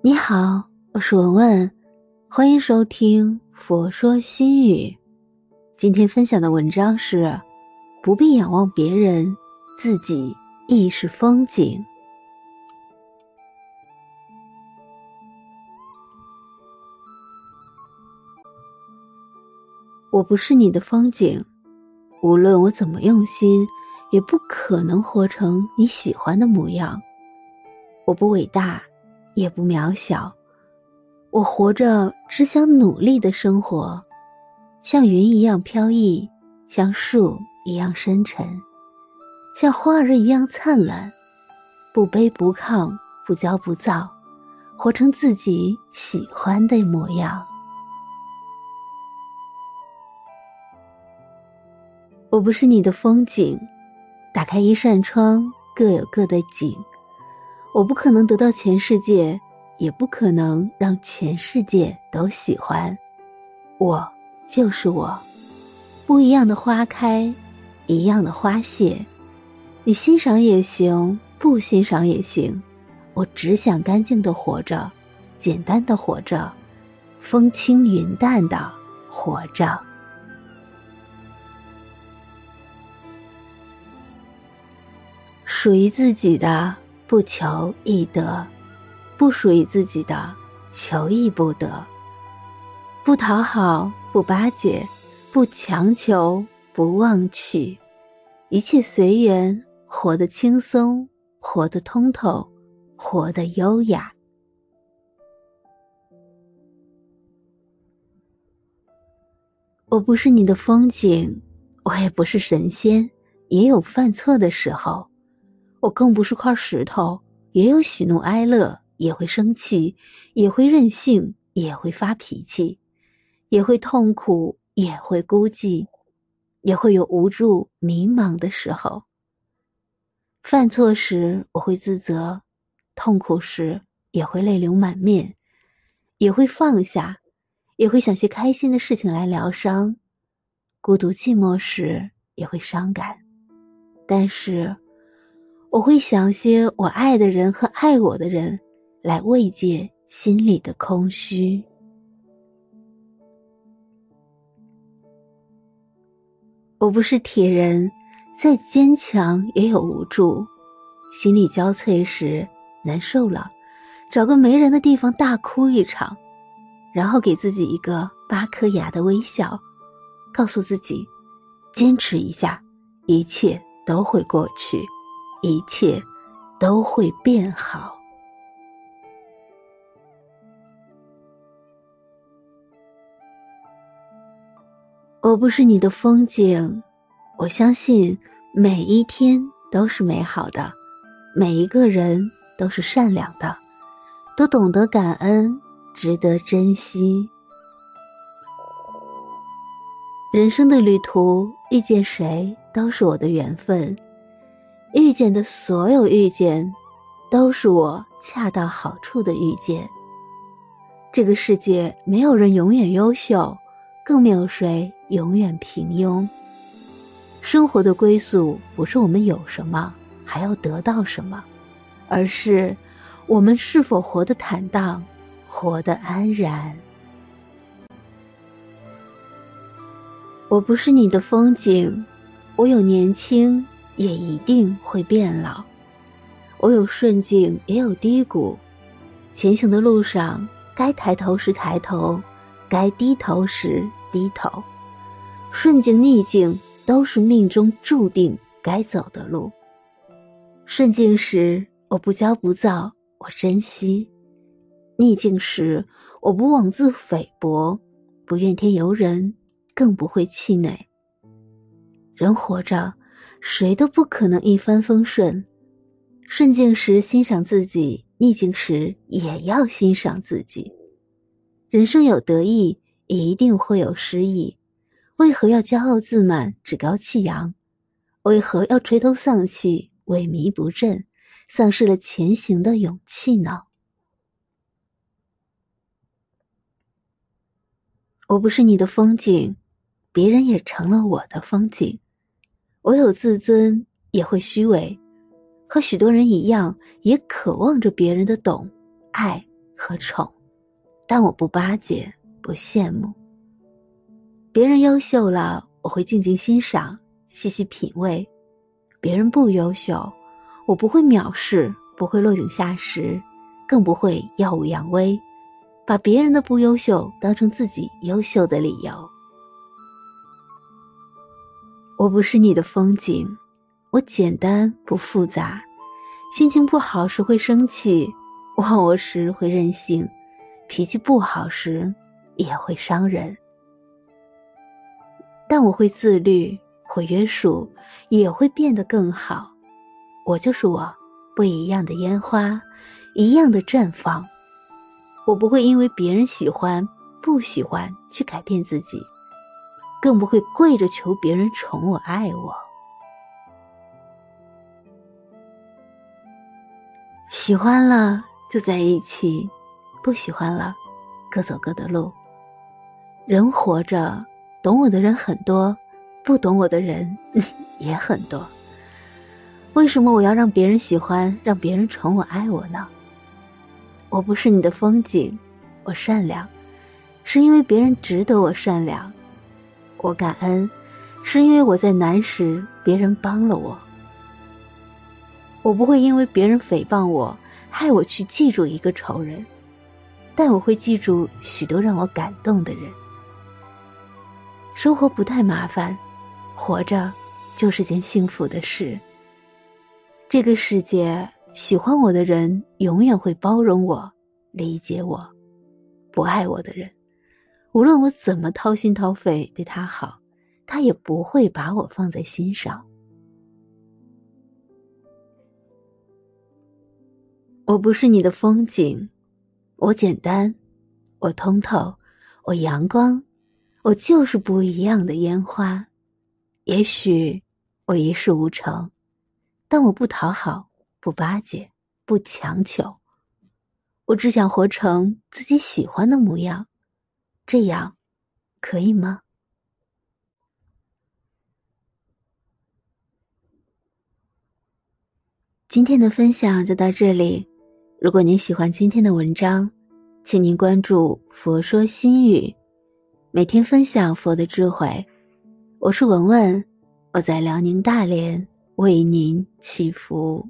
你好，我是文文，欢迎收听《佛说心语》。今天分享的文章是：不必仰望别人，自己亦是风景。我不是你的风景，无论我怎么用心，也不可能活成你喜欢的模样。我不伟大。也不渺小，我活着只想努力的生活，像云一样飘逸，像树一样深沉，像花儿一样灿烂，不卑不亢，不骄不躁，活成自己喜欢的模样。我不是你的风景，打开一扇窗，各有各的景。我不可能得到全世界，也不可能让全世界都喜欢。我就是我，不一样的花开，一样的花谢。你欣赏也行，不欣赏也行。我只想干净的活着，简单的活着，风轻云淡的活着。属于自己的。不求易得，不属于自己的，求亦不得。不讨好，不巴结，不强求，不妄取，一切随缘，活得轻松，活得通透，活得优雅。我不是你的风景，我也不是神仙，也有犯错的时候。我更不是块石头，也有喜怒哀乐，也会生气，也会任性，也会发脾气，也会痛苦，也会孤寂，也会有无助、迷茫的时候。犯错时我会自责，痛苦时也会泪流满面，也会放下，也会想些开心的事情来疗伤，孤独寂寞时也会伤感，但是。我会想些我爱的人和爱我的人，来慰藉心里的空虚。我不是铁人，再坚强也有无助。心力交瘁时，难受了，找个没人的地方大哭一场，然后给自己一个八颗牙的微笑，告诉自己，坚持一下，一切都会过去。一切都会变好。我不是你的风景，我相信每一天都是美好的，每一个人都是善良的，都懂得感恩，值得珍惜。人生的旅途，遇见谁都是我的缘分。遇见的所有遇见，都是我恰到好处的遇见。这个世界没有人永远优秀，更没有谁永远平庸。生活的归宿不是我们有什么还要得到什么，而是我们是否活得坦荡，活得安然。我不是你的风景，我有年轻。也一定会变老。我有顺境，也有低谷。前行的路上，该抬头时抬头，该低头时低头。顺境逆境都是命中注定该走的路。顺境时，我不骄不躁，我珍惜；逆境时，我不妄自菲薄，不怨天尤人，更不会气馁。人活着。谁都不可能一帆风顺，顺境时欣赏自己，逆境时也要欣赏自己。人生有得意，也一定会有失意。为何要骄傲自满、趾高气扬？为何要垂头丧气、萎靡不振，丧失了前行的勇气呢？我不是你的风景，别人也成了我的风景。我有自尊，也会虚伪，和许多人一样，也渴望着别人的懂、爱和宠，但我不巴结，不羡慕。别人优秀了，我会静静欣赏，细细品味；别人不优秀，我不会藐视，不会落井下石，更不会耀武扬威，把别人的不优秀当成自己优秀的理由。我不是你的风景，我简单不复杂。心情不好时会生气，忘我时会任性，脾气不好时也会伤人。但我会自律，会约束，也会变得更好。我就是我，不一样的烟花，一样的绽放。我不会因为别人喜欢不喜欢去改变自己。更不会跪着求别人宠我爱我。喜欢了就在一起，不喜欢了，各走各的路。人活着，懂我的人很多，不懂我的人 也很多。为什么我要让别人喜欢，让别人宠我爱我呢？我不是你的风景，我善良，是因为别人值得我善良。我感恩，是因为我在难时别人帮了我。我不会因为别人诽谤我，害我去记住一个仇人，但我会记住许多让我感动的人。生活不太麻烦，活着就是件幸福的事。这个世界喜欢我的人永远会包容我、理解我；不爱我的人。无论我怎么掏心掏肺对他好，他也不会把我放在心上。我不是你的风景，我简单，我通透，我阳光，我就是不一样的烟花。也许我一事无成，但我不讨好，不巴结，不强求。我只想活成自己喜欢的模样。这样，可以吗？今天的分享就到这里。如果您喜欢今天的文章，请您关注“佛说心语”，每天分享佛的智慧。我是文文，我在辽宁大连为您祈福。